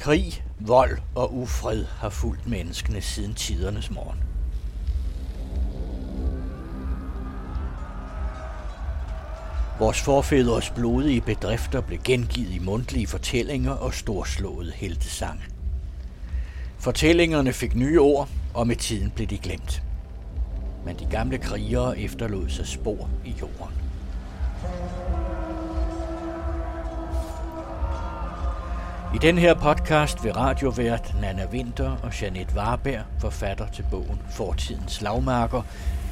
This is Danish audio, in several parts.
Krig, vold og ufred har fulgt menneskene siden tidernes morgen. Vores forfædres blodige bedrifter blev gengivet i mundtlige fortællinger og storslåede heltesange. Fortællingerne fik nye ord, og med tiden blev de glemt. Men de gamle krigere efterlod sig spor i jorden. I den her podcast vil radiovært Nana Winter og Janet Warberg, forfatter til bogen Fortidens Slagmarker,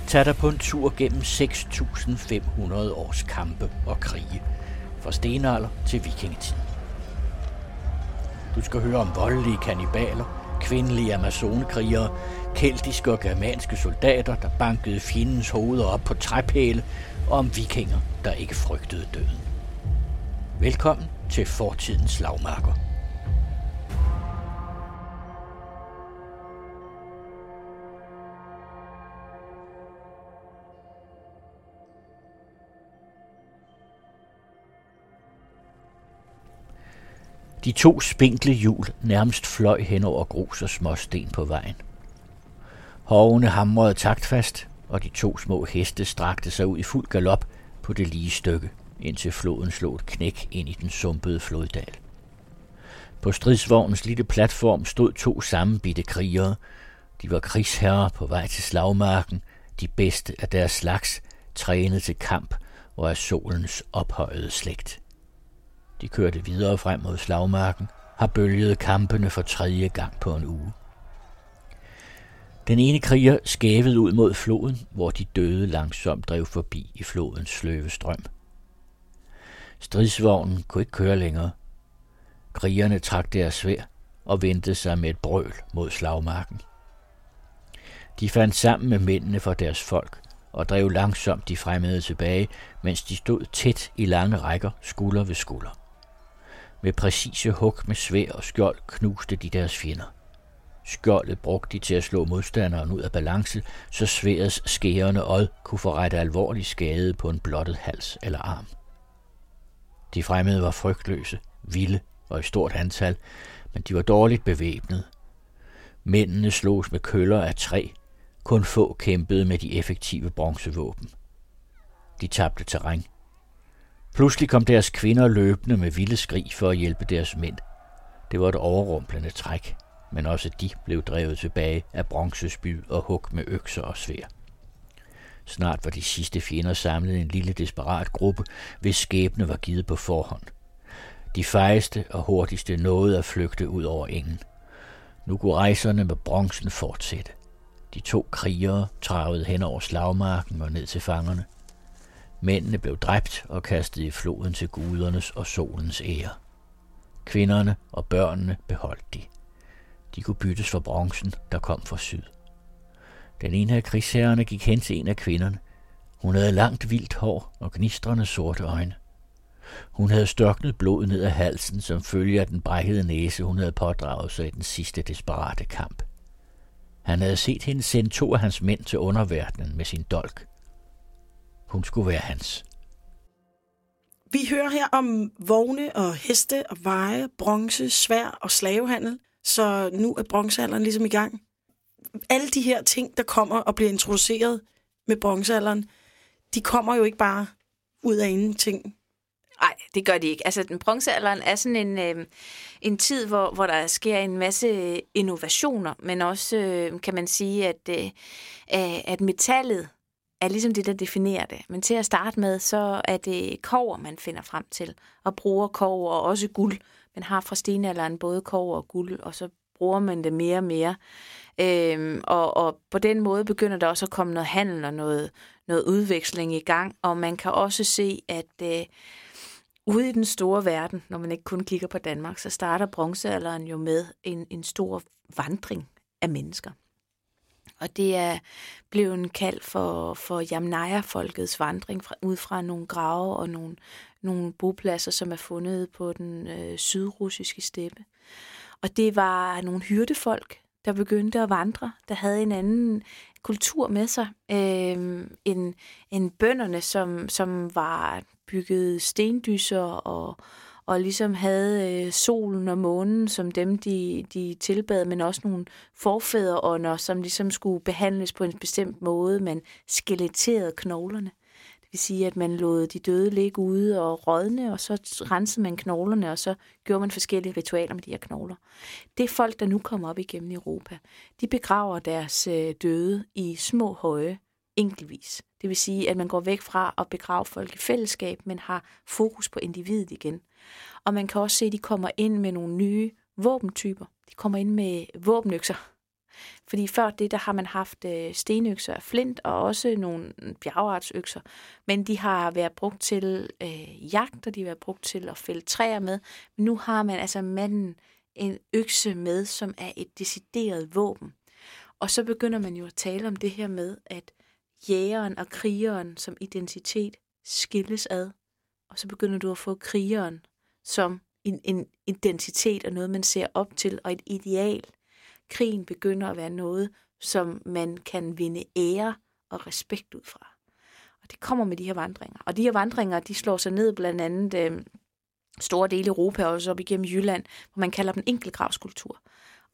tage dig på en tur gennem 6.500 års kampe og krige, fra stenalder til vikingetid. Du skal høre om voldelige kannibaler, kvindelige amazonekrigere, keltiske og germanske soldater, der bankede fjendens hoveder op på træpæle, og om vikinger, der ikke frygtede døden. Velkommen til Fortidens Slagmarker. De to spinkle hjul nærmest fløj hen over grus og småsten på vejen. Hovene hamrede taktfast, og de to små heste strakte sig ud i fuld galop på det lige stykke, indtil floden slog et knæk ind i den sumpede floddal. På stridsvognens lille platform stod to sammenbitte krigere. De var krigsherrer på vej til slagmarken, de bedste af deres slags, trænet til kamp og af solens ophøjede slægt. De kørte videre frem mod slagmarken, har bølget kampene for tredje gang på en uge. Den ene kriger skævede ud mod floden, hvor de døde langsomt drev forbi i flodens sløve strøm. Stridsvognen kunne ikke køre længere. Krigerne trak deres svær og vendte sig med et brøl mod slagmarken. De fandt sammen med mændene for deres folk og drev langsomt de fremmede tilbage, mens de stod tæt i lange rækker skulder ved skulder. Med præcise hug med svær og skjold knuste de deres fjender. Skjoldet brugte de til at slå modstanderen ud af balance, så sværets skærende åd kunne forrette alvorlig skade på en blottet hals eller arm. De fremmede var frygtløse, vilde og i stort antal, men de var dårligt bevæbnet. Mændene slogs med køller af træ, kun få kæmpede med de effektive bronzevåben. De tabte terræn Pludselig kom deres kvinder løbende med vilde skrig for at hjælpe deres mænd. Det var et overrumplende træk, men også de blev drevet tilbage af bronzespyd og hug med økser og svær. Snart var de sidste fjender samlet en lille desperat gruppe, hvis skæbne var givet på forhånd. De fejeste og hurtigste nåede at flygte ud over engen. Nu kunne rejserne med bronzen fortsætte. De to krigere travede hen over slagmarken og ned til fangerne – Mændene blev dræbt og kastet i floden til gudernes og solens ære. Kvinderne og børnene beholdt de. De kunne byttes for bronzen, der kom fra syd. Den ene af krigsherrerne gik hen til en af kvinderne. Hun havde langt vildt hår og gnistrende sorte øjne. Hun havde størknet blod ned ad halsen, som følge af den brækkede næse, hun havde pådraget sig i den sidste desperate kamp. Han havde set hende sende to af hans mænd til underverdenen med sin dolk. Hun skulle være hans. Vi hører her om vogne og heste og veje, bronze, svær og slavehandel, så nu er bronzealderen ligesom i gang. Alle de her ting, der kommer og bliver introduceret med bronzealderen, de kommer jo ikke bare ud af ingenting. Nej, det gør de ikke. Altså, den bronzealderen er sådan en, øh, en tid, hvor, hvor der sker en masse innovationer, men også, øh, kan man sige, at, øh, at metallet er ligesom det, der definerer det. Men til at starte med, så er det kover, man finder frem til, og bruger kover og også guld. Man har fra stenalderen både kover og guld, og så bruger man det mere og mere. Øhm, og, og på den måde begynder der også at komme noget handel og noget, noget udveksling i gang, og man kan også se, at øh, ude i den store verden, når man ikke kun kigger på Danmark, så starter bronzealderen jo med en, en stor vandring af mennesker. Og det er blevet kaldt for, for Jamnaya-folkets vandring fra, ud fra nogle grave og nogle, nogle bopladser, som er fundet på den øh, sydrussiske steppe. Og det var nogle hyrdefolk, der begyndte at vandre, der havde en anden kultur med sig øh, end, end bønderne, som, som var bygget stendyser og, og ligesom havde øh, solen og månen som dem, de, de tilbad, men også nogle forfædreånder, som ligesom skulle behandles på en bestemt måde. Man skeletterede knoglerne. Det vil sige, at man lod de døde ligge ude og rådne, og så rensede man knoglerne, og så gjorde man forskellige ritualer med de her knogler. Det er folk, der nu kommer op igennem Europa. De begraver deres øh, døde i små høje, enkeltvis. Det vil sige, at man går væk fra at begrave folk i fællesskab, men har fokus på individet igen. Og man kan også se, at de kommer ind med nogle nye våbentyper. De kommer ind med våbenøkser. Fordi før det, der har man haft øh, stenøkser af flint og også nogle bjergartsøkser. Men de har været brugt til øh, jagt, og de har været brugt til at fælde træer med. Men nu har man altså manden en økse med, som er et decideret våben. Og så begynder man jo at tale om det her med, at jægeren og krigeren som identitet skilles ad. Og så begynder du at få krigeren som en, en identitet og noget, man ser op til, og et ideal. Krigen begynder at være noget, som man kan vinde ære og respekt ud fra. Og det kommer med de her vandringer. Og de her vandringer, de slår sig ned blandt andet øh, store dele af Europa, og også op igennem Jylland, hvor man kalder dem enkeltgravskultur.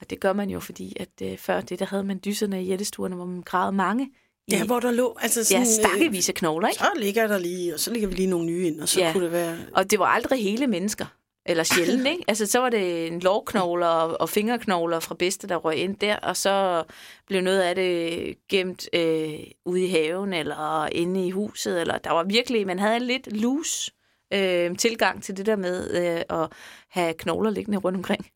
Og det gør man jo, fordi at øh, før det, der havde man dyserne i jættestuerne, hvor man gravede mange Ja, hvor der lå altså sådan, ja, stakkevis af knogler, ikke? Så ligger der lige, og så ligger vi lige nogle nye ind, og så ja. kunne det være... Og det var aldrig hele mennesker. Eller sjældent, ikke? Altså, så var det en lovknogler og, og fingerknogler fra bedste, der røg ind der, og så blev noget af det gemt øh, ude i haven, eller inde i huset, eller der var virkelig, man havde lidt loose øh, tilgang til det der med øh, at have knogler liggende rundt omkring.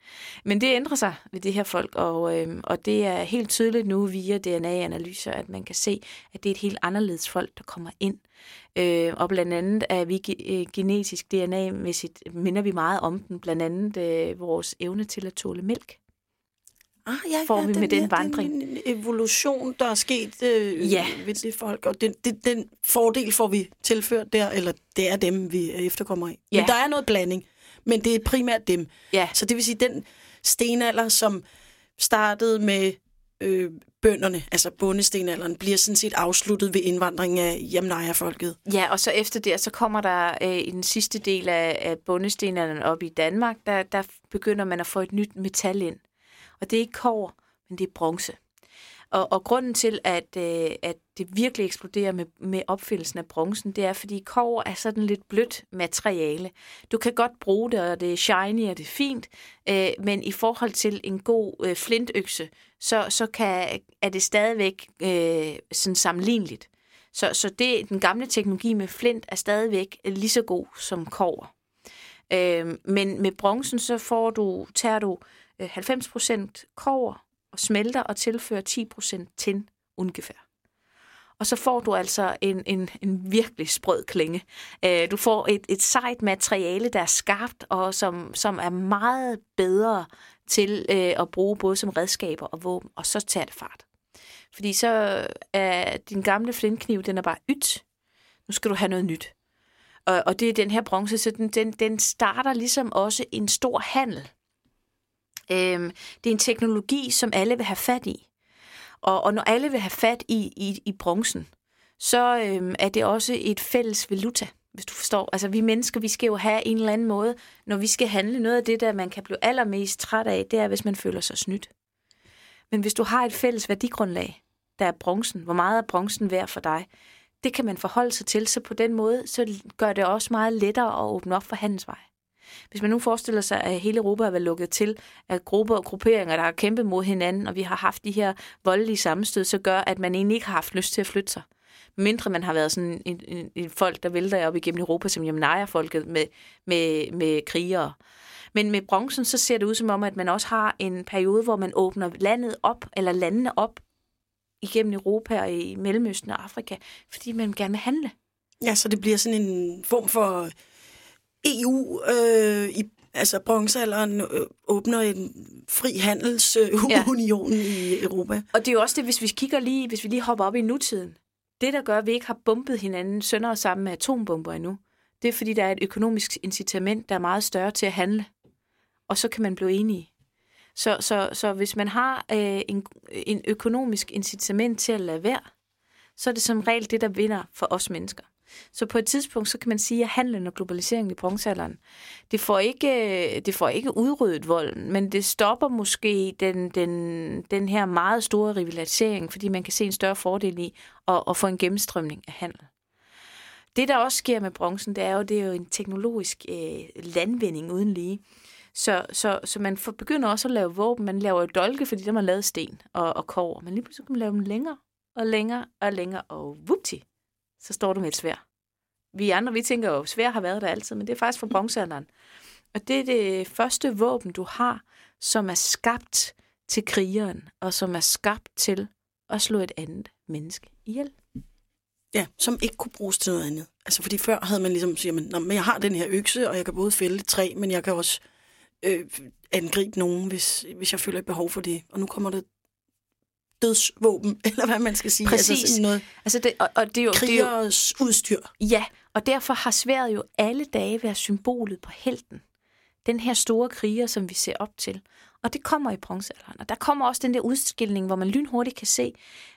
Men det ændrer sig ved det her folk, og, øh, og det er helt tydeligt nu via DNA-analyser, at man kan se, at det er et helt anderledes folk, der kommer ind. Øh, og blandt andet er vi ge- øh, genetisk DNA-mæssigt, minder vi meget om den, blandt andet øh, vores evne til at tåle mælk. Ah, ja, får ja, vi med den, den vandring. Den evolution, der er sket øh, ja. ved det folk, og den, den, den fordel får vi tilført der, eller det er dem, vi efterkommer af. Ja. Men der er noget blanding, men det er primært dem. Ja. Så det vil sige, den stenalder, som startede med øh, bønderne, altså bondestenalderen, bliver sådan set afsluttet ved indvandring af Jamnaja-folket. Ja, og så efter det, så kommer der øh, i den sidste del af, af bondestenalderen op i Danmark, der, der begynder man at få et nyt metal ind. Og det er ikke kår, men det er bronze. Og, og grunden til, at, øh, at det virkelig eksploderer med, med opfindelsen af bronzen, det er, fordi kover er sådan lidt blødt materiale. Du kan godt bruge det, og det er shiny, og det er fint, øh, men i forhold til en god øh, flintøkse, så, så kan, er det stadigvæk øh, sådan sammenligneligt. Så, så det, den gamle teknologi med flint er stadigvæk lige så god som kover. Øh, men med bronzen, så får du, tager du Øh, 90% kover og smelter og tilfører 10% tin ungefær. Og så får du altså en, en, en virkelig sprød klinge. Øh, du får et, et sejt materiale, der er skarpt og som, som er meget bedre til øh, at bruge både som redskaber og våben, og så tager det fart. Fordi så er din gamle flintkniv, den er bare ydt. Nu skal du have noget nyt. Og, og det er den her bronze, så den, den, den starter ligesom også en stor handel Øhm, det er en teknologi, som alle vil have fat i. Og, og når alle vil have fat i, i, i bronzen, så øhm, er det også et fælles valuta, hvis du forstår. Altså vi mennesker, vi skal jo have en eller anden måde, når vi skal handle. Noget af det, der man kan blive allermest træt af, det er, hvis man føler sig snydt. Men hvis du har et fælles værdigrundlag, der er bronzen, hvor meget er bronzen værd for dig, det kan man forholde sig til, så på den måde, så gør det også meget lettere at åbne op for handelsvej. Hvis man nu forestiller sig, at hele Europa har været lukket til at grupper og grupperinger, der har kæmpet mod hinanden, og vi har haft de her voldelige sammenstød, så gør, at man egentlig ikke har haft lyst til at flytte sig. Mindre man har været sådan en, en, en folk, der vælter op igennem Europa, som Jemenaya-folket med, med, med krigere. Men med bronzen, så ser det ud som om, at man også har en periode, hvor man åbner landet op, eller landene op, igennem Europa og i Mellemøsten og Afrika, fordi man gerne vil handle. Ja, så det bliver sådan en form for EU øh, i altså bronzealderen øh, åbner en fri handelsunion øh, ja. i Europa. Og det er jo også det, hvis vi kigger lige, hvis vi lige hopper op i nutiden. Det, der gør, at vi ikke har bumpet hinanden sønder sammen med atombomber endnu, det er, fordi der er et økonomisk incitament, der er meget større til at handle. Og så kan man blive enige. Så, så, så hvis man har øh, en, en økonomisk incitament til at lade være, så er det som regel det, der vinder for os mennesker. Så på et tidspunkt, så kan man sige, at handlen og globaliseringen i bronzealderen, det får ikke, øh, det får ikke udryddet volden, men det stopper måske den, den, den her meget store rivalisering, fordi man kan se en større fordel i at, at få en gennemstrømning af handel. Det, der også sker med bronzen, det er jo, det er jo en teknologisk øh, landvinding uden lige. Så, så, så man får, begynder også at lave våben. Man laver jo dolke, fordi der man lavet sten og, og kover. Men lige pludselig kan man lave dem længere og længere og længere, og vupti, så står du med et svær. Vi andre, vi tænker jo, svær har været der altid, men det er faktisk fra bronzealderen. Og det er det første våben, du har, som er skabt til krigeren, og som er skabt til at slå et andet menneske ihjel. Ja, som ikke kunne bruges til noget andet. Altså, fordi før havde man ligesom, siger man, Nå, men jeg har den her økse, og jeg kan både fælde et træ, men jeg kan også øh, angribe nogen, hvis, hvis jeg føler et behov for det. Og nu kommer det dødsvåben, eller hvad man skal sige. Præcis. Altså sådan noget altså det, og, og det er jo, det er jo, udstyr. Ja, og derfor har sværet jo alle dage været symbolet på helten. Den her store kriger, som vi ser op til. Og det kommer i bronzealderen. Og der kommer også den der udskilning, hvor man lynhurtigt kan se,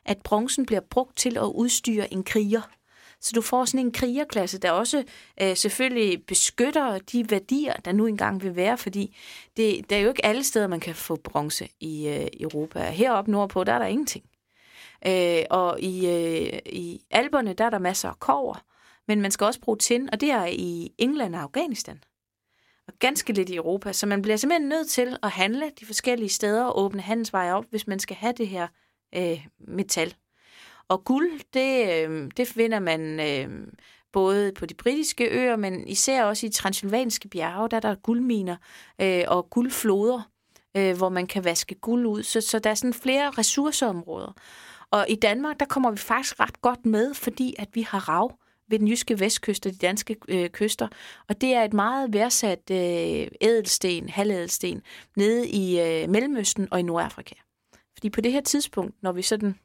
at bronzen bliver brugt til at udstyre en kriger. Så du får sådan en krigerklasse, der også øh, selvfølgelig beskytter de værdier, der nu engang vil være, fordi det, det er jo ikke alle steder, man kan få bronze i øh, Europa. Heroppe nordpå, der er der ingenting. Øh, og i, øh, i alberne, der er der masser af kover, men man skal også bruge tin, og det er i England og Afghanistan. Og ganske lidt i Europa, så man bliver simpelthen nødt til at handle de forskellige steder og åbne handelsveje op, hvis man skal have det her øh, metal. Og guld, det, øh, det finder man øh, både på de britiske øer, men især også i transylvanske bjerge, der er der guldminer øh, og guldfloder, øh, hvor man kan vaske guld ud. Så, så der er sådan flere ressourceområder. Og i Danmark, der kommer vi faktisk ret godt med, fordi at vi har rav ved den jyske vestkyst og de danske øh, kyster. Og det er et meget værdsat øh, ædelsten, halvædelsten, nede i øh, Mellemøsten og i Nordafrika. Fordi på det her tidspunkt, når vi sådan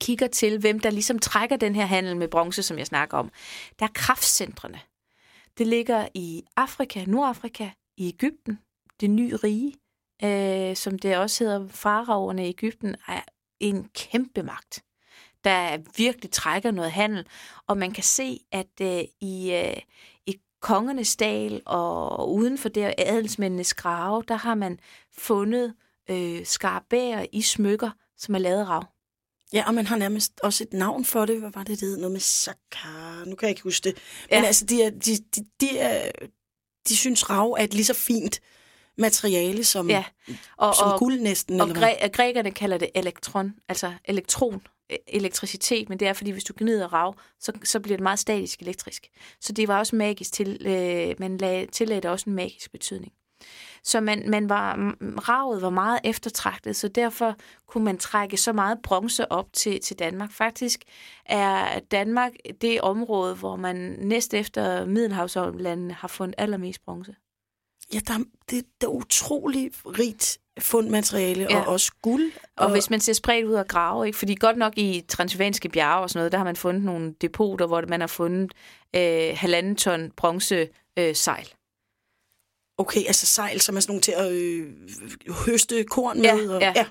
kigger til, hvem der ligesom trækker den her handel med bronze, som jeg snakker om, der er kraftcentrene. Det ligger i Afrika, Nordafrika, i Ægypten, det nye rige, øh, som det også hedder, faraoverne i Ægypten, er en kæmpe magt, der virkelig trækker noget handel. Og man kan se, at øh, i, øh, i kongernes dal og uden for der adelsmændenes grave, der har man fundet øh, skarbærer i smykker, som er lavet rav. Ja, og man har nærmest også et navn for det. Hvad var det, det hed? Noget med Sakar. Nu kan jeg ikke huske det. Ja. Men altså, de, er, de, de, de, er, de synes rav er et lige så fint materiale som, ja. og, som og, guld næsten. Og eller græ- grækerne kalder det elektron, altså elektron, e, elektricitet, men det er, fordi hvis du gnider rav, så, så bliver det meget statisk elektrisk. Så det var også magisk til, øh, man lagde, tillagde det også en magisk betydning. Så man, man var, ravet var meget eftertragtet, så derfor kunne man trække så meget bronze op til, til Danmark. Faktisk er Danmark det område, hvor man næst efter Middelhavslandene har fundet allermest bronze. Ja, der, det, det er utrolig rigt fundmateriale, ja. og også guld. Og, og hvis man ser spredt ud af grave, ikke? fordi godt nok i transylvanske bjerge og sådan noget, der har man fundet nogle depoter, hvor man har fundet øh, halvanden ton bronze øh, sejl. Okay, altså sejl, som er sådan nogle til at øh, høste korn med. Ja, og, ja. ja.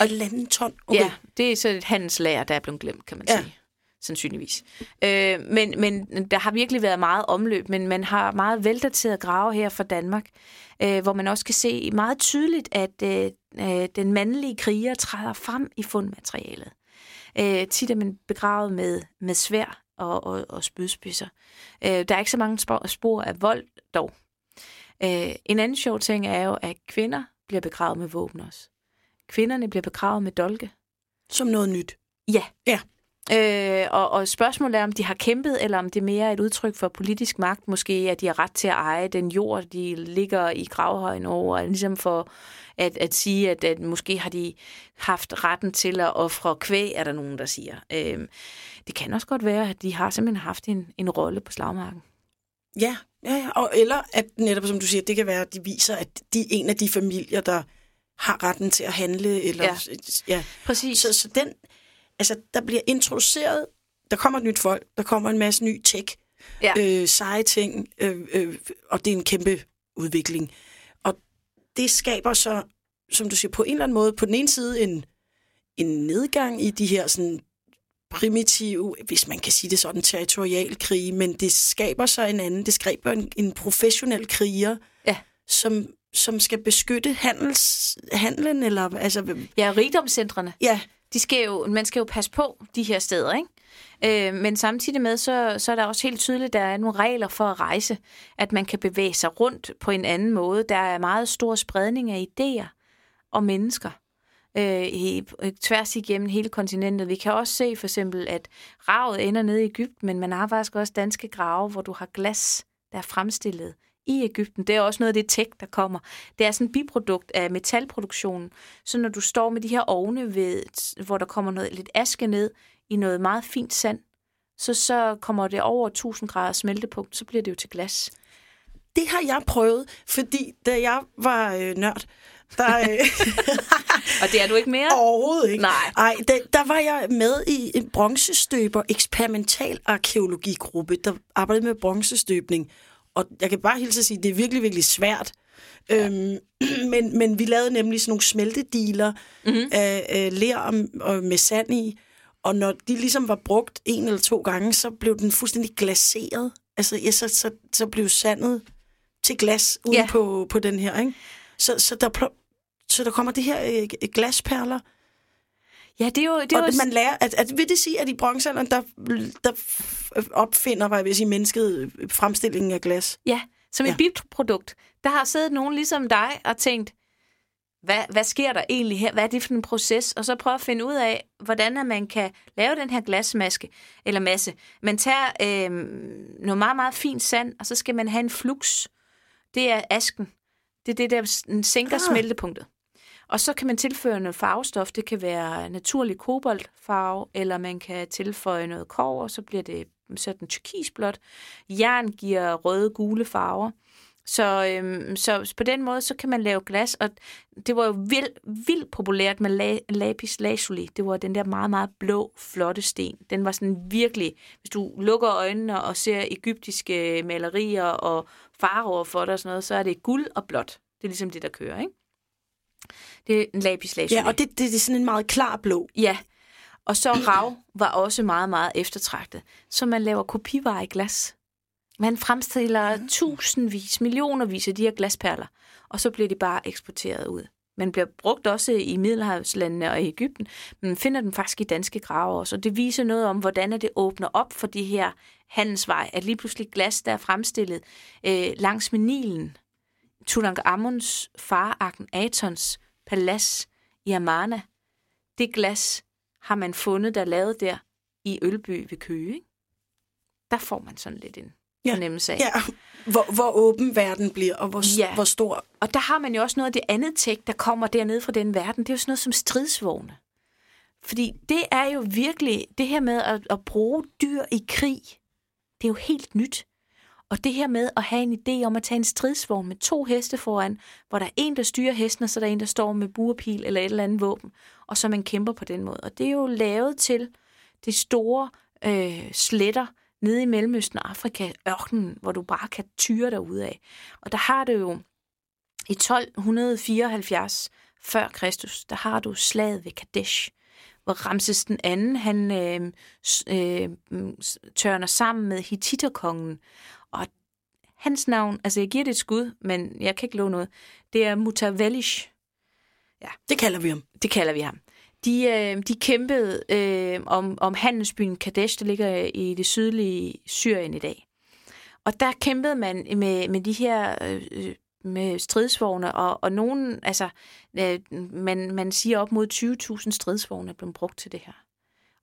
Og landen ton. Okay. Ja, det er så et handelslager, der er blevet glemt, kan man ja. sige. Sandsynligvis. Øh, men, men der har virkelig været meget omløb, men man har meget veldateret grave her fra Danmark, øh, hvor man også kan se meget tydeligt, at øh, øh den mandlige kriger træder frem i fundmaterialet. Øh, tit er man begravet med, med svær og, og, og spydspidser. Øh, der er ikke så mange spor, spor af vold dog. Øh, en anden sjov ting er jo, at kvinder bliver begravet med våben også. Kvinderne bliver begravet med dolke. Som noget nyt? Ja. Ja. Øh, og, og spørgsmålet er, om de har kæmpet, eller om det mere er et udtryk for politisk magt. Måske, at de har ret til at eje den jord, de ligger i gravhøjen over. Ligesom for at, at sige, at, at måske har de haft retten til at ofre kvæg, er der nogen, der siger. Øh, det kan også godt være, at de har simpelthen haft en, en rolle på slagmarken. Ja, ja. Og, eller at netop, som du siger, det kan være, at de viser, at de er en af de familier, der har retten til at handle. Eller, ja, ja. præcis. Så, så den, altså, der bliver introduceret, der kommer et nyt folk, der kommer en masse ny tech, ja. øh, seje ting, øh, øh, og det er en kæmpe udvikling. Og det skaber så, som du siger, på en eller anden måde, på den ene side en, en nedgang i de her sådan, primitive, hvis man kan sige det sådan, territorial krig, men det skaber så en anden, det skaber en, en professionel kriger, Ja. som, som skal beskytte handels, handlen, eller altså, Ja, rigdomscentrene. ja, de skal jo, man skal jo passe på de her steder, ikke? Øh, men samtidig med, så, så er der også helt tydeligt, at der er nogle regler for at rejse, at man kan bevæge sig rundt på en anden måde. Der er meget stor spredning af idéer og mennesker øh, i, tværs igennem hele kontinentet. Vi kan også se for eksempel, at ravet ender nede i Ægypten, men man har faktisk også danske grave, hvor du har glas, der er fremstillet i Ægypten. Det er også noget af det tech, der kommer. Det er sådan et biprodukt af metalproduktionen. Så når du står med de her ovne, ved, hvor der kommer noget lidt aske ned i noget meget fint sand, så, så kommer det over 1000 grader smeltepunkt, så bliver det jo til glas. det har jeg prøvet, fordi da jeg var øh, nørd, der... Øh, Og det er du ikke mere? Overhovedet ikke. Nej. Ej, der, der var jeg med i en bronzestøber eksperimental arkeologigruppe, der arbejdede med bronzestøbning. Og jeg kan bare hilse at sige, at det er virkelig, virkelig svært. Ja. Øhm, men, men vi lavede nemlig sådan nogle smeltediler mm-hmm. af, af ler og, og med sand i. Og når de ligesom var brugt en eller to gange, så blev den fuldstændig glaseret. Altså, ja, så, så, så blev sandet til glas ude Ja. på, på den her, ikke? Så, så, der, så der kommer det her øh, glasperler, Ja, det er jo... Det er og jo man lærer, at, at vil det sige, at i bronzealderen, der, der opfinder, hvad jeg vil sige, mennesket øh, fremstillingen af glas? Ja, som et Ja. biprodukt. Der har siddet nogen ligesom dig og tænkt, hvad, hvad sker der egentlig her? Hvad er det for en proces? Og så prøve at finde ud af, hvordan man kan lave den her glasmaske, eller masse. Man tager øh, noget meget, meget fint sand, og så skal man have en flux. Det er asken. Det er det, der sænker ah. smeltepunktet. Og så kan man tilføje noget farvestof. Det kan være naturlig koboltfarve, eller man kan tilføje noget kover, så bliver det sådan turkisblåt. Jern giver røde, gule farver. Så, øhm, så på den måde, så kan man lave glas, og det var jo vildt, vildt populært med la, lapis lazuli. Det var den der meget, meget blå, flotte sten. Den var sådan virkelig, hvis du lukker øjnene og ser egyptiske malerier og faraoer for dig og sådan noget, så er det guld og blåt. Det er ligesom det, der kører, ikke? Det er en lapis lazuli. Ja, og det, det, det er sådan en meget klar blå. Ja, og så rav var også meget, meget eftertragtet. Så man laver kopivarer i glas. Man fremstiller tusindvis, millionervis af de her glasperler, og så bliver de bare eksporteret ud. Man bliver brugt også i Middelhavslandene og i Ægypten, men man finder dem faktisk i danske grave også. Og det viser noget om, hvordan det åbner op for de her handelsvej, at lige pludselig glas, der er fremstillet øh, langs med Nilen. Tutankhamons far, Akhenatons palads i Amana, det glas har man fundet, der er lavet der i Ølby ved Køge. Ikke? Der får man sådan lidt en Ja. fornemmelse af. Ja, hvor, hvor åben verden bliver, og hvor, Ja. hvor stor. Og der har man jo også noget af det andet tech, der kommer dernede fra den verden. Det er jo sådan noget som stridsvogne. Fordi det er jo virkelig, det her med at, at bruge dyr i krig, det er jo helt nyt. Og det her med at have en idé om at tage en stridsvogn med to heste foran, hvor der er en, der styrer hesten, og så er der en, der står med burpil eller et eller andet våben, og så man kæmper på den måde. Og det er jo lavet til de store øh, sletter nede i Mellemøsten og Afrika, ørkenen, hvor du bare kan tyre dig ud af. Og der har du jo i 1274 før Kristus, der har du slaget ved Kadesh, hvor Ramses den anden, han øh, øh, tørner sammen med Hittiterkongen, hans navn, altså jeg giver det et skud, men jeg kan ikke love noget, det er Mutawallish, Det kalder vi ham. det kalder vi ham. De, øh, de kæmpede øh, om, om handelsbyen Kadesh, der ligger i det sydlige Syrien i dag. Og der kæmpede man med, med de her øh, med stridsvogne, og, og nogen, altså, øh, man, man siger op mod 20.000 stridsvogne er blevet brugt til det her.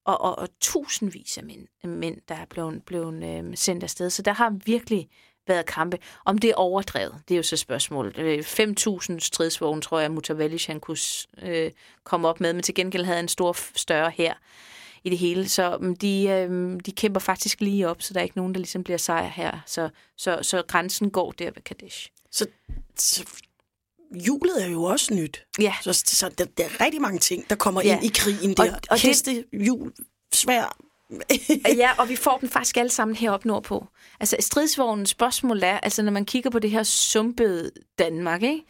Og, og, og tusindvis af mænd, mænd der er blevet, blevet øh, sendt afsted. Så der har virkelig været kampe. Om det er overdrevet, det er jo så spørgsmålet. Øh, 5.000 stridsvogne, tror jeg, Mutawallish han kunne øh, komme op med, men til gengæld havde han en stor, større her i det hele. Så mm, de, øh, de kæmper faktisk lige op, så der er ikke nogen, der ligesom bliver sejr her. Så, så, så grænsen går der ved Kadesh. Så, så julet er jo også nyt. Ja, Så, så der, der er rigtig mange ting, der kommer Ja. ind i krigen Og- der. og det- Heste, jul, svær. ja, og vi får dem faktisk alle sammen heroppe nordpå. Altså stridsvognens spørgsmål er, altså når man kigger på det her sumpede Danmark, ikke?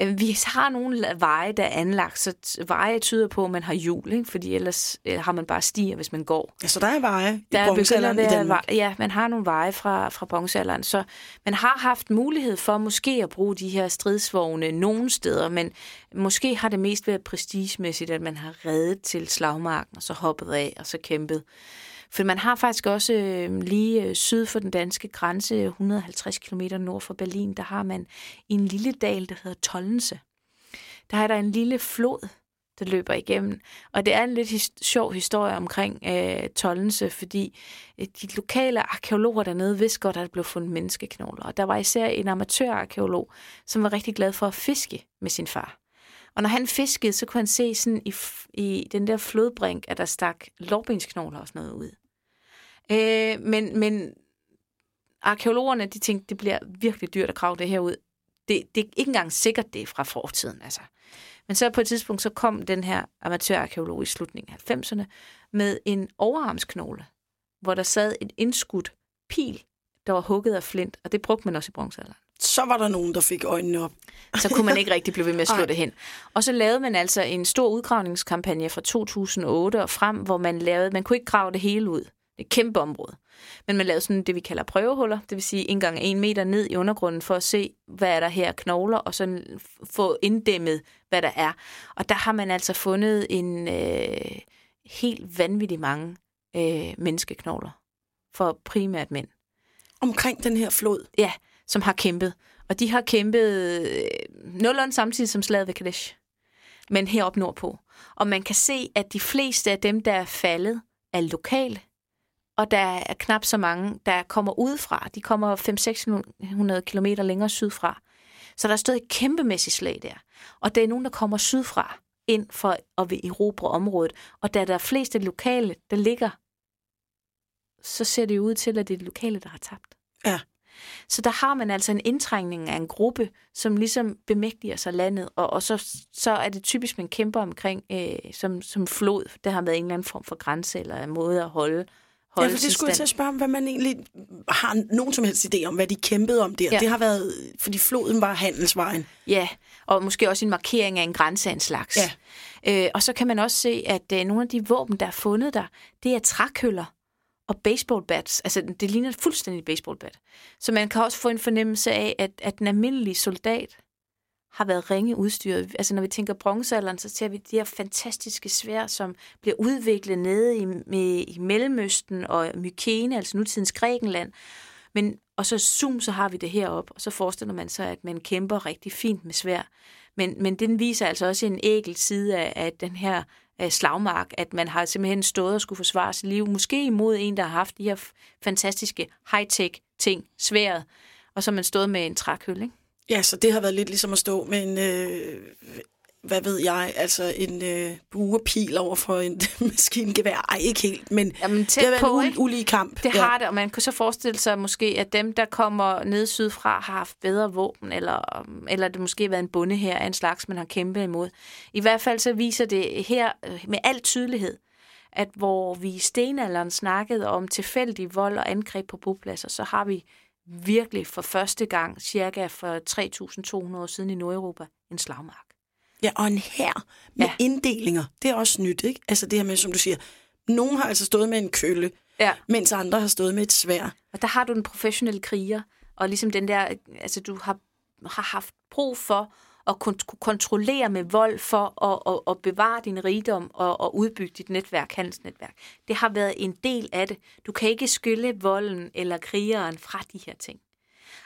Øh, Vi har nogle veje, der er anlagt, så veje tyder på, at man har hjul, ikke? fordi ellers øh, har man bare stier, hvis man går. Ja, så der er veje Der i bronzealderen i Danmark. Ja, man har nogle veje fra, fra bronzealderen, så man har haft mulighed for måske at bruge de her stridsvogne nogle steder, men måske har det mest været prestigemæssigt, at man har reddet til slagmarken, og så hoppet af, og så kæmpet. For man har faktisk også øh, lige øh, syd for den danske grænse, 150 km nord for Berlin, der har man en lille dal, der hedder Tollense. Der er der en lille flod, der løber igennem. Og det er en lidt his- sjov historie omkring øh, Tollense, fordi øh, de lokale arkeologer dernede vidste godt, at der blev fundet menneskeknogler. Og der var især en amatørarkeolog, som var rigtig glad for at fiske med sin far. Og når han fiskede, så kunne han se sådan i, i den der flodbrink, at der stak lårbensknogler og sådan noget ud. Øh, men, men arkeologerne, de tænkte, det bliver virkelig dyrt at grave det her ud. Det, det er ikke engang sikkert, det er fra fortiden, altså. Men så på et tidspunkt, så kom den her amatørarkeolog i slutningen af 90'erne med en overarmsknogle, hvor der sad et indskudt pil, der var hugget af flint, og det brugte man også i bronzealderen. Så var der nogen, der fik øjnene op. Så kunne man ikke rigtig blive ved med at slå Nej. det hen. Og så lavede man altså en stor udgravningskampagne fra 2008 og frem, hvor man lavede, man kunne ikke grave det hele ud. Det et kæmpe område. Men man lavede sådan det, vi kalder prøvehuller, det vil sige en gang en meter ned i undergrunden for at se, hvad er der her knogler, og så få inddæmmet, hvad der er. Og der har man altså fundet en øh, helt vanvittig mange øh, menneskeknogler for primært mænd. Omkring den her flod. Ja, som har kæmpet. Og de har kæmpet øh, nogenlunde samtidig som slaget ved Kadesh. Men heroppe nordpå. Og man kan se, at de fleste af dem, der er faldet, er lokale. Og der er knap så mange, der kommer udefra. De kommer 500-600 km længere sydfra. Så der er stadig et kæmpemæssigt slag der. Og der er nogen, der kommer sydfra ind for at vil erobre området. Og da der er flest af de lokale, der ligger, så ser det jo ud til, at det er de lokale, der har tabt. Ja. Så der har man altså en indtrængning af en gruppe, som ligesom bemægtiger sig landet, og, og så, så er det typisk, man kæmper omkring øh, som, som flod. Der har været en eller anden form for grænse eller en måde at holde, Ja, holde for det skulle jeg til at spørge om, hvad man egentlig har nogen som helst idé om, hvad de kæmpede om der. Ja. Ja. Det har været, fordi floden var handelsvejen. Ja, og måske også en markering af en grænse af en slags. Ja. Øh, og så kan man også se, at øh, nogle af de våben, der er fundet der, det er trækøller og baseballbats. Altså, det ligner fuldstændig baseballbat. Så man kan også få en fornemmelse af, at, at den almindelige soldat har været ringe udstyret. Altså, når vi tænker bronzealderen, så ser vi de her fantastiske svær, som bliver udviklet nede i, med, i Mellemøsten og Mykene, altså nutidens Grækenland. Men, og så zoom, så har vi det heroppe, og så forestiller man sig, at man kæmper rigtig fint med svær. Men, men den viser altså også en ægel side af, af den her af slagmark, at man har simpelthen stået og skulle forsvare sit liv, måske imod en, der har haft de her fantastiske high-tech ting, sværet, og så man stået med en trækøl, ikke? Ja, så det har været lidt ligesom at stå med en, øh, hvad ved jeg, altså en øh, buerpil over for en maskingevær. Ej, ikke helt, men Jamen, tæt det har på, en ul- ulige kamp. Det har det, og man kan så forestille sig måske, at dem, der kommer ned sydfra, har haft bedre våben, eller, eller det måske har været en bonde her af en slags, man har kæmpet imod. I hvert fald så viser det her øh, med al tydelighed, at hvor vi i stenalderen snakkede om tilfældig vold og angreb på bopladser, så har vi virkelig for første gang, cirka for 3.200 år siden i Nordeuropa, en slagmark. Ja, og en her med Ja. inddelinger, det er også nyt, ikke? Altså det her med, som du siger, nogen har altså stået med en kølle, Ja. mens andre har stået med et svær. Og der har du den professionelle kriger, og ligesom den der, altså du har, har haft brug for at kunne kunne kontrollere med vold for at, at, at bevare din rigdom og, og udbygge dit netværk, handelsnetværk. Det har været en del af det. Du kan ikke skylde volden eller krigeren fra de her ting.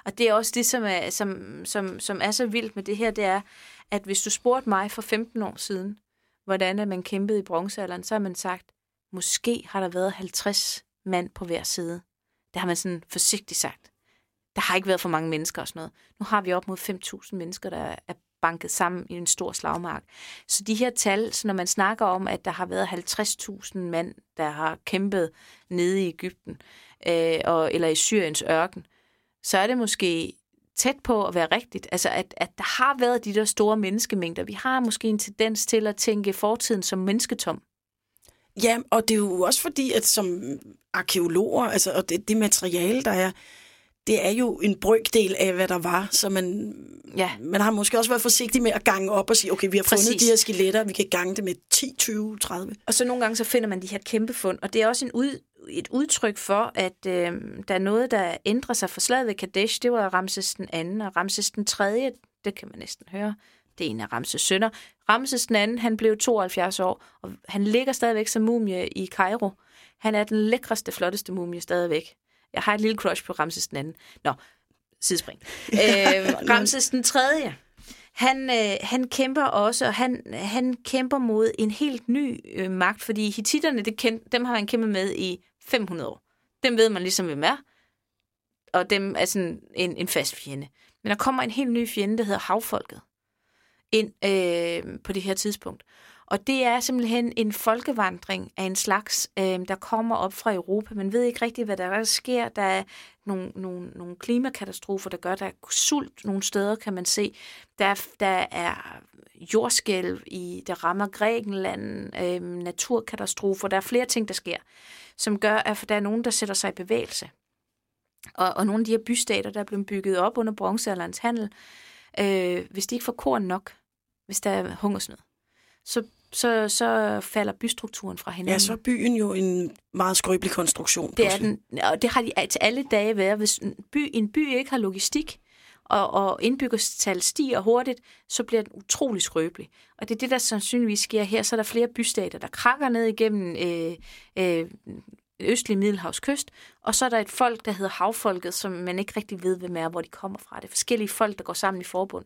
Og det er også det, som er, som, som, som er så vildt med det her, det er, at hvis du spurgte mig for 15 år siden, hvordan er man kæmpede i bronzealderen, så har man sagt, måske har der været 50 mand på hver side. Det har man sådan forsigtigt sagt. Der har ikke været for mange mennesker og sådan noget. Nu har vi op mod 5.000 mennesker, der er banket sammen i en stor slagmark. Så de her tal, så når man snakker om, at der har været 50.000 mand, der har kæmpet nede i Ægypten øh, og, eller i Syriens ørken, så er det måske tæt på at være rigtigt. Altså, at, at der har været de der store menneskemængder. Vi har måske en tendens til at tænke fortiden som mennesketom. Ja, og det er jo også fordi, at som arkeologer, altså, og det, det materiale, der er, det er jo en brøkdel af, hvad der var, så man, Ja. man har måske også været forsigtig med at gange op og sige, okay, vi har fundet Præcis. de her skeletter, vi kan gange det med 10, 20, 30. Og så nogle gange så finder man de her kæmpe fund, og det er også en ud, et udtryk for, at øh, der er noget, der ændrer sig for slaget ved Kadesh. Det var Ramses den anden, og Ramses den tredje, det kan man næsten høre, det er en af Ramses sønner. Ramses den anden, han blev 72 år, og han ligger stadigvæk som mumie i Cairo. Han er den lækreste, flotteste mumie stadigvæk. Jeg har et lille crush på Ramses den anden. Nå, sidespring. øh, Ramses den tredje, han, øh, han kæmper også, og han, han kæmper mod en helt ny øh, magt, fordi hititterne, det kend, dem har han kæmpet med i 500 år. Dem ved man ligesom, hvem er, og dem er sådan en, en fast fjende. Men der kommer en helt ny fjende, der hedder havfolket, ind øh, på det her tidspunkt. Og det er simpelthen en folkevandring af en slags, øh, der kommer op fra Europa. Man ved ikke rigtigt, hvad der, er, der sker. Der er nogle, nogle, nogle klimakatastrofer, der gør, der er sult nogle steder, kan man se. Der, der er jordskælv, i, der rammer Grækenland, øh, naturkatastrofer. Der er flere ting, der sker, som gør, at der er nogen, der sætter sig i bevægelse. Og, og nogle af de her bystater, der er blevet bygget op under bronzealderens handel, øh, hvis de ikke får korn nok, hvis der er hungersnød, så, så, så falder bystrukturen fra hinanden. Ja, så er byen jo en meget skrøbelig konstruktion. Det er den, og det har de til alle dage været. Hvis en by, en by ikke har logistik, og, og indbyggerstal stiger hurtigt, så bliver den utrolig skrøbelig. Og det er det, der sandsynligvis sker her. Så er der flere bystater, der krakker ned igennem øh, øh, østlige Middelhavskyst, og så er der et folk, der hedder havfolket, som man ikke rigtig ved, hvem er, hvor de kommer fra. Det er forskellige folk, der går sammen i forbund.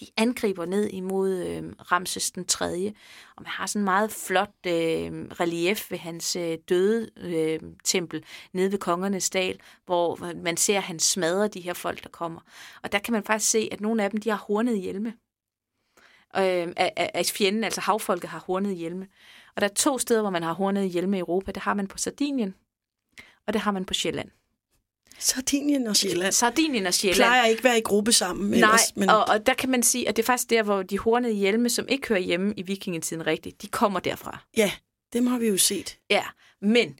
De angriber ned imod øh, Ramses den 3. Og man har sådan en meget flot øh, relief ved hans øh, døde øh, tempel nede ved Kongernes Dal, hvor man ser, at han smadrer de her folk, der kommer. Og der kan man faktisk se, at nogle af dem, de har hornet hjelme. Øh, at fjenden, altså havfolket, har hornet hjelme. Og der er to steder, hvor man har hornet hjelme i Europa. Det har man på Sardinien, og det har man på Sjælland. Sardinien og Sjælland. Sardinien og Sjælland. Plejer ikke at være i gruppe sammen Nej, ellers, men og, og der kan man sige, at det er faktisk der, hvor de hornede hjelme, som ikke hører hjemme i vikingetiden rigtigt, de kommer derfra. ja, dem har vi jo set. Ja, men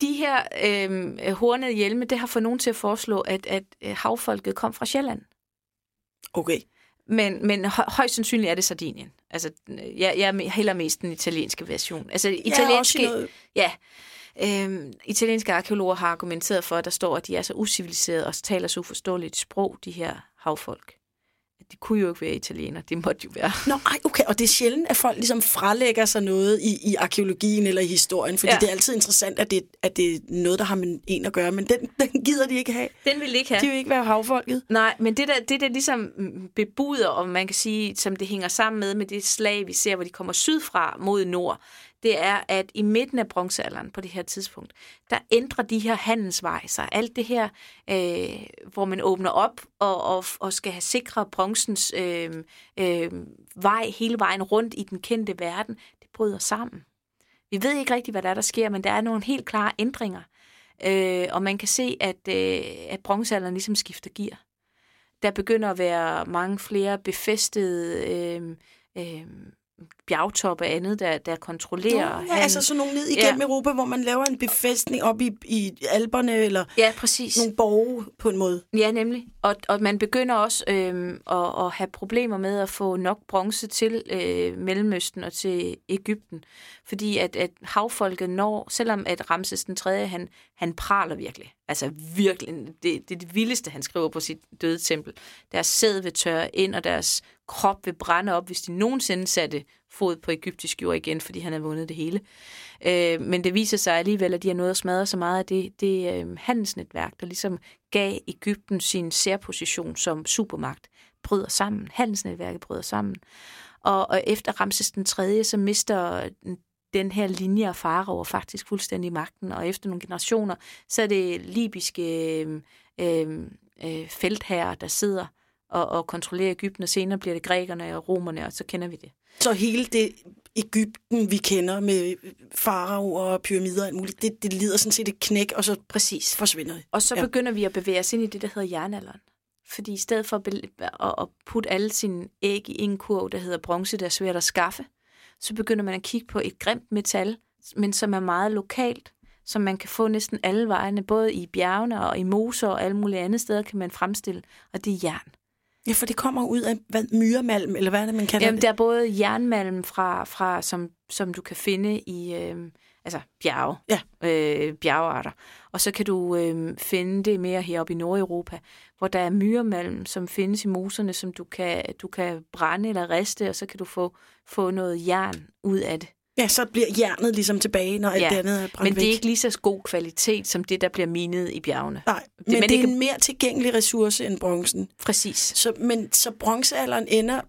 de her øh, hornede hjelme, det har fået nogen til at foreslå, at, at øh, havfolket kom fra Sjælland. Okay. Men, men hø- højst sandsynligt er det Sardinien. Altså, jeg, jeg er heller mest den italienske version. Altså, italienske, Ja, noget, Ja. Øhm, italienske arkeologer har argumenteret for, at der står, at de er så usiviliserede og taler så uforståeligt sprog, de her havfolk. De kunne jo ikke være italienere, det måtte jo være. Nå, ej, okay, og det er sjældent, at folk ligesom frelægger sig noget i, i arkeologien eller i historien, fordi Ja. det er altid interessant, at det, at det er noget, der har med en at gøre, men den, den gider de ikke have. Den vil ikke have. De vil ikke være havfolket. Nej, men det der, det der ligesom bebuder, og man kan sige, som det hænger sammen med, med det slag, vi ser, hvor de kommer sydfra mod nord, det er, at i midten af bronzealderen på det her tidspunkt, der ændrer de her handelsveje sig. Alt det her, øh, hvor man åbner op og, og, og skal have sikret bronzens øh, øh, vej hele vejen rundt i den kendte verden, det bryder sammen. Vi ved ikke rigtigt, hvad der er, der sker, men der er nogle helt klare ændringer. Øh, og man kan se, at, øh, at bronzealderen ligesom skifter gear. Der begynder at være mange flere befæstede øh, øh, bjergtoppe og andet, der, der kontrollerer Nå, ja, altså sådan nogle ned igennem Ja. Europa, hvor man laver en befæstning op i, i alberne, eller Ja, præcis. nogle borge på en måde. Ja, nemlig. Og, og man begynder også øhm, at, at have problemer med at få nok bronze til øh, Mellemøsten og til Ægypten. Fordi at, at havfolket når, selvom at Ramses den 3., han, han praler virkelig. Altså virkelig, det, det er det vildeste, han skriver på sit døde tempel. Deres sæd vil tørre ind, og deres krop vil brænde op, hvis de nogensinde satte fod på egyptisk jord igen, fordi han havde vundet det hele. Øh, men det viser sig alligevel, at de har nået at smadre så meget af det, det øh, handelsnetværk, der ligesom gav Ægypten sin særposition som supermagt, bryder sammen. Handelsnetværket bryder sammen. Og, og efter Ramses den 3., så mister den her linje af faraoer faktisk fuldstændig magten, og efter nogle generationer, så er det libyske øh, øh, feltherrer, der sidder og, og kontrollerer Ægypten, og senere bliver det grækerne og romerne, og så kender vi det. Så hele det Ægypten, vi kender med faraoer og pyramider og alt muligt, det, det lider sådan set et knæk, og så Præcis. forsvinder det. Og så ja. Begynder vi at bevæge os ind i det, der hedder jernalderen. Fordi i stedet for at putte alle sine æg i en kurv, der hedder bronze, der er svært at skaffe, så begynder man at kigge på et grimt metal, men som er meget lokalt, som man kan få næsten alle vejene, både i bjergene og i moser og alle mulige andre steder kan man fremstille, og det er jern. Ja, for det kommer ud af hvad, myremalm, eller hvad er det, man kalder Jamen, det? der er både jernmalm, fra, fra, som, som du kan finde i øh, altså bjerge, Ja. øh, bjergearter. Og så kan du øh, finde det mere heroppe i Nordeuropa, hvor der er myremalm, som findes i moserne, som du kan, du kan brænde eller riste, og så kan du få, få noget jern ud af det. Ja, så bliver jernet ligesom tilbage, når alt Ja, det andet er brændt Men det er væk. ikke lige så god kvalitet, som det, der bliver minet i bjergene. Nej, men men det, det er kan- en mere tilgængelig ressource end bronzen. Præcis. Så, men så bronzealderen ender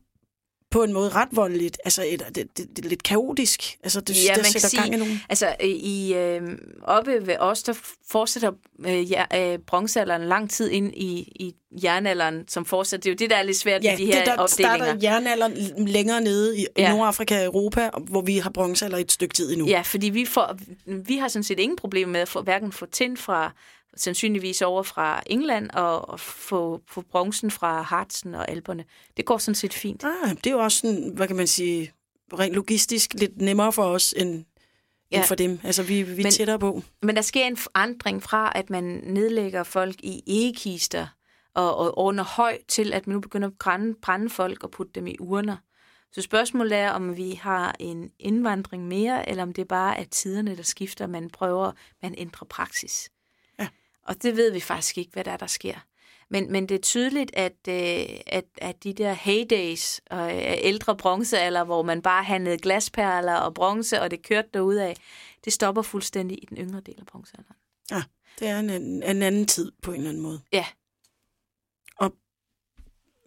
på en måde ret voldeligt. Altså, et, det, det, det er lidt kaotisk. Altså, det, Ja, kan sætter sige- gang i nogen. Altså, i, øh, oppe ved os, der fortsætter øh, ja, øh, bronzealderen lang tid ind i, i jernalderen, som fortsætter. Det er jo det, der er lidt svært Ja, med de det her der opdelinger. starter jernalderen længere nede i Ja. Nordafrika og Europa, hvor vi har bronzealder et stykke tid endnu. Ja, fordi vi, får, vi har sådan set ingen problemer med at få, hverken få tin fra, sandsynligvis over fra England, og, og få, få bronzen fra Harzen og Alperne. Det går sådan set fint. Ah, det er jo også sådan, hvad kan man sige, rent logistisk lidt nemmere for os end, ja. End for dem. Altså, vi, vi er Men- tættere på. Men der sker en forandring fra, at man nedlægger folk i egekister og, og ordner høj til, at man nu begynder at brænde, brænde folk og putte dem i urner. Så spørgsmålet er, om vi har en indvandring mere, eller om det bare er tiderne, der skifter, man prøver, man ændrer praksis. Og det ved vi faktisk ikke, hvad der er, der sker. Men, men det er tydeligt, at, øh, at, at de der heydays og øh, ældre bronzealder, hvor man bare handlede glasperler og bronze, og det kørte derudad, det stopper fuldstændig i den yngre del af bronzealderen. Ja, det er en, en, en anden tid på en eller anden måde. Ja. Og,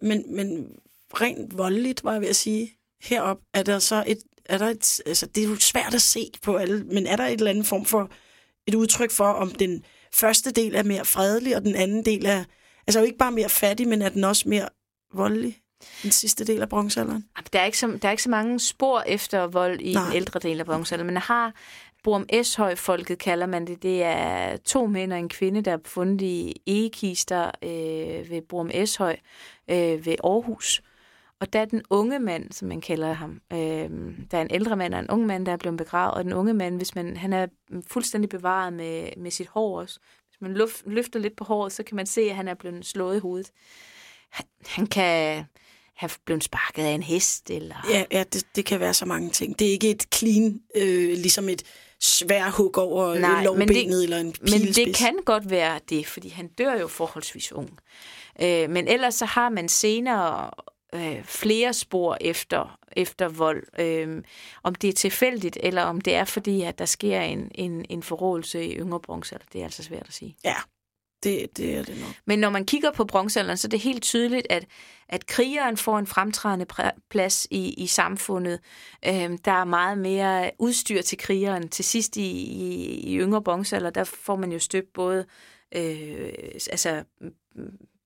men, men rent voldeligt, var jeg ved at sige, herop er der så et, er der et, altså det er jo svært at se på alle, men er der et eller andet form for et udtryk for, om den første del er mere fredelig, og den anden del er, altså jo ikke bare mere fattig, men er den også mere voldelig, den sidste del af bronzealderen? Der er, ikke så, der er ikke så mange spor efter vold i Nej. den ældre del af bronzealderen, men der har Borum Eshøj-folket, kalder man det. Det er to mænd og en kvinde, der er fundet i egekister øh, ved Borum Eshøj øh, ved Aarhus. Og der er den unge mand, som man kalder ham. Øh, der er en ældre mand og en ung mand, der er blevet begravet. Og den unge mand, hvis man, han er fuldstændig bevaret med, med sit hår også. Hvis man luft, løfter lidt på håret, så kan man se, at han er blevet slået i hovedet. Han, han kan have blevet sparket af en hest, eller... Ja, ja det, det kan være så mange ting. Det er ikke et clean, øh, ligesom et svær hug over Nej, Nej, men det- eller en Men pilspids. det kan godt være det, fordi han dør jo forholdsvis ung. Øh, men ellers så har man senere øh, flere spor efter, efter vold. Øh, om det er tilfældigt, eller om det er fordi, at der sker en, en, en forrådelse i yngre bronzealder, det er altså svært at sige. Ja, det, det er det nok. Men når man kigger på bronzealderen, så er det helt tydeligt, at, at krigeren får en fremtrædende plads i, i samfundet. Øhm, der er meget mere udstyr til krigeren. Til sidst i, i, i yngre bronzealder, der får man jo støbt både øh, altså,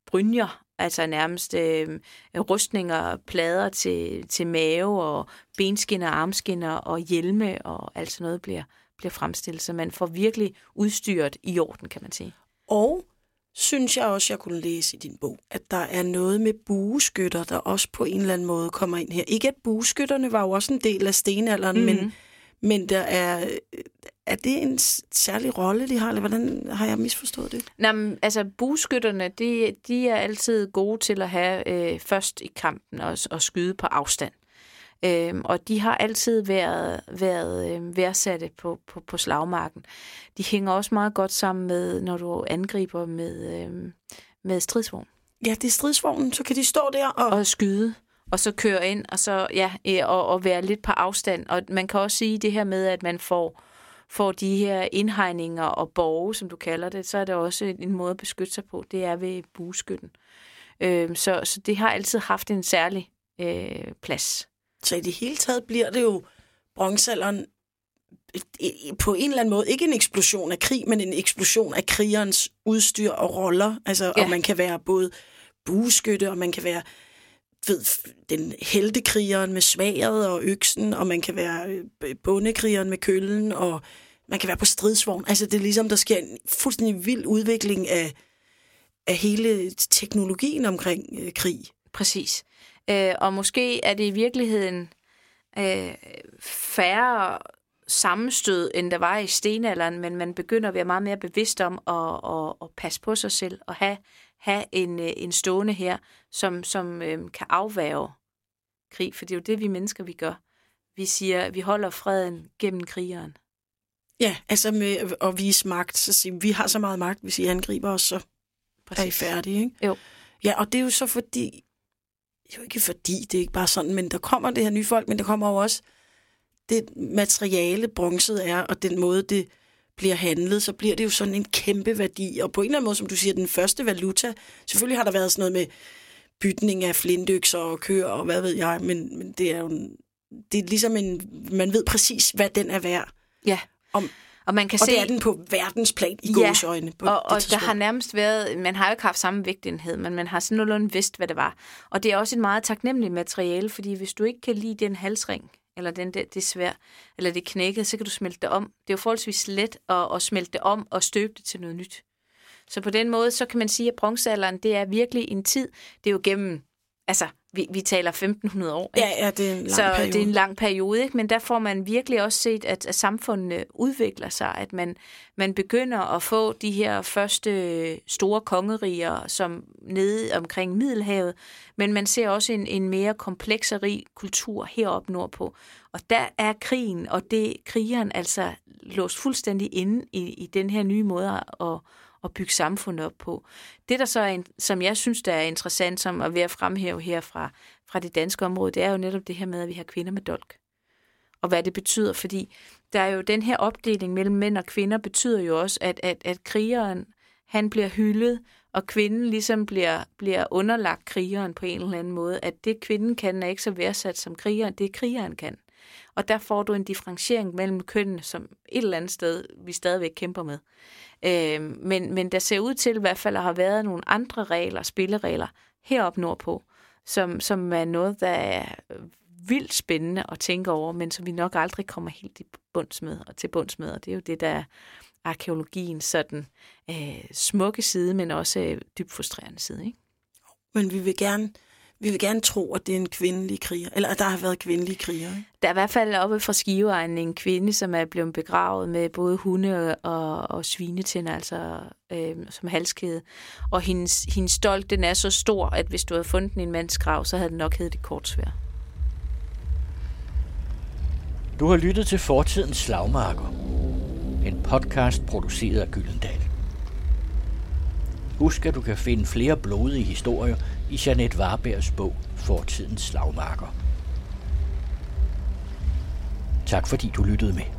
brynjer, altså nærmest øh, rustninger, plader til, til mave og benskinner, armskinner og hjelme og alt sådan noget bliver, bliver fremstillet. Så man får virkelig udstyret i orden, kan man sige. Og synes jeg også, jeg kunne læse i din bog, at der er noget med bueskytter, der også på en eller anden måde kommer ind her. Ikke at bueskytterne var jo også en del af stenalderen, mm-hmm. men, men der er, er det en særlig rolle, de har, eller hvordan har jeg misforstået det? Nå, men, altså bueskytterne, de, de er altid gode til at have øh, først i kampen og, og skyde på afstand. Øhm, og de har altid været, været øh, værdsatte på, på, på slagmarken. De hænger også meget godt sammen med, når du angriber med, øh, med stridsvogn Ja, det er stridsvognen, så kan de stå der og... og skyde, og så køre ind, og så ja, øh, og, og være lidt på afstand. Og man kan også sige det her med, at man får, får de her indhegninger og borge, som du kalder det, så er det også en måde at beskytte sig på. Det er ved bueskytten. Øh, så, så det har altid haft en særlig øh, plads. Så i det hele taget bliver det jo bronzealderen på en eller anden måde, ikke en eksplosion af krig, men en eksplosion af krigerens udstyr og roller. Altså, ja. Og man kan være både bueskytte, og man kan være ved, den heltekrigeren med sværet og øksen, og man kan være øh, bondekrigeren med køllen, og man kan være på stridsvogn. Altså, det er ligesom, der sker en fuldstændig vild udvikling af, af hele teknologien omkring øh, krig. Præcis. Øh, og måske er det i virkeligheden øh, færre sammenstød, end der var i stenalderen, men man begynder at være meget mere bevidst om at, at, at passe på sig selv og have, have en, øh, en stående her, som, som øhm, kan afværge krig, for det er jo det, vi mennesker vi gør. Vi siger, vi holder freden gennem krigeren. Ja, altså med at vise magt, så siger vi har så meget magt, hvis I angriber os, så Præcis. er I færdige, ikke? Jo. Ja, og det er jo så fordi, jo ikke fordi, det er ikke bare sådan, men der kommer det her nye folk, men der kommer jo også det materiale, bronzet er, og den måde, det bliver handlet, så bliver det jo sådan en kæmpe værdi. Og på en eller anden måde, som du siger, den første valuta, selvfølgelig har der været sådan noget med bytning af flintøkser og køer og hvad ved jeg, men, men det er jo det er ligesom en, man ved præcis, hvad den er værd. Ja. Om, og man kan og se, det er den på verdensplan i ja, gåsøjne. På og, og der har nærmest været, man har jo ikke haft samme vægtenhed, men man har sådan nogenlunde vidst, hvad det var. Og det er også et meget taknemmeligt materiale, fordi hvis du ikke kan lide den halsring, eller den der, det svær, eller det knækket, så kan du smelte det om. Det er jo forholdsvis let at, at smelte det om og støbe det til noget nyt. Så på den måde, så kan man sige, at bronzealderen, det er virkelig en tid, det er jo gennem, altså vi, vi taler 1500 år. Ikke? Ja, ja, det er en lang så periode. det er en lang periode, ikke? men der får man virkelig også set, at, at samfundene udvikler sig, at man, man begynder at få de her første store kongeriger, som nede omkring Middelhavet, men man ser også en, en mere kompleks og rig kultur heroppe nordpå. Og der er krigen, og det krigeren altså låst fuldstændig inde i, i den her nye måde at, at bygge samfundet op på. Det, der så er, som jeg synes, der er interessant, som at ved at fremhæve her fra, fra det danske område, det er jo netop det her med, at vi har kvinder med dolk. Og hvad det betyder, fordi der er jo den her opdeling mellem mænd og kvinder, betyder jo også, at, at, at krigeren, han bliver hyldet, og kvinden ligesom bliver, bliver underlagt krigeren på en eller anden måde. At det kvinden kan, er ikke så værdsat som krigeren, det krigeren kan. Og der får du en differentiering mellem kønnene, som et eller andet sted, vi stadigvæk kæmper med. Øh, men, men der ser ud til i hvert fald at have været nogle andre regler, spilleregler, heroppe nordpå, som, som er noget, der er vildt spændende at tænke over, men som vi nok aldrig kommer helt i bunds med, og til bunds med. Og det er jo det, der er arkeologiens sådan øh, smukke side, men også øh, dybt frustrerende side. Ikke? Men vi vil gerne vi vil gerne tro, at det er en kvindelig kriger, eller at der har været kvindelige kriger. Ikke? Der er i hvert fald oppe fra Skiveegnen en kvinde, som er blevet begravet med både hunde og, og svinetænder, altså øh, som halskæde. Og hendes, hendes stolt, den er så stor, at hvis du havde fundet den i en mands grav, så havde den nok heddet det kortsvær. Du har lyttet til Fortidens Slagmarker. En podcast produceret af Gyldendal. Husk, at du kan finde flere blodige historier i Jeanette Varbergs bog Fortidens Slagmarker. Tak fordi du lyttede med.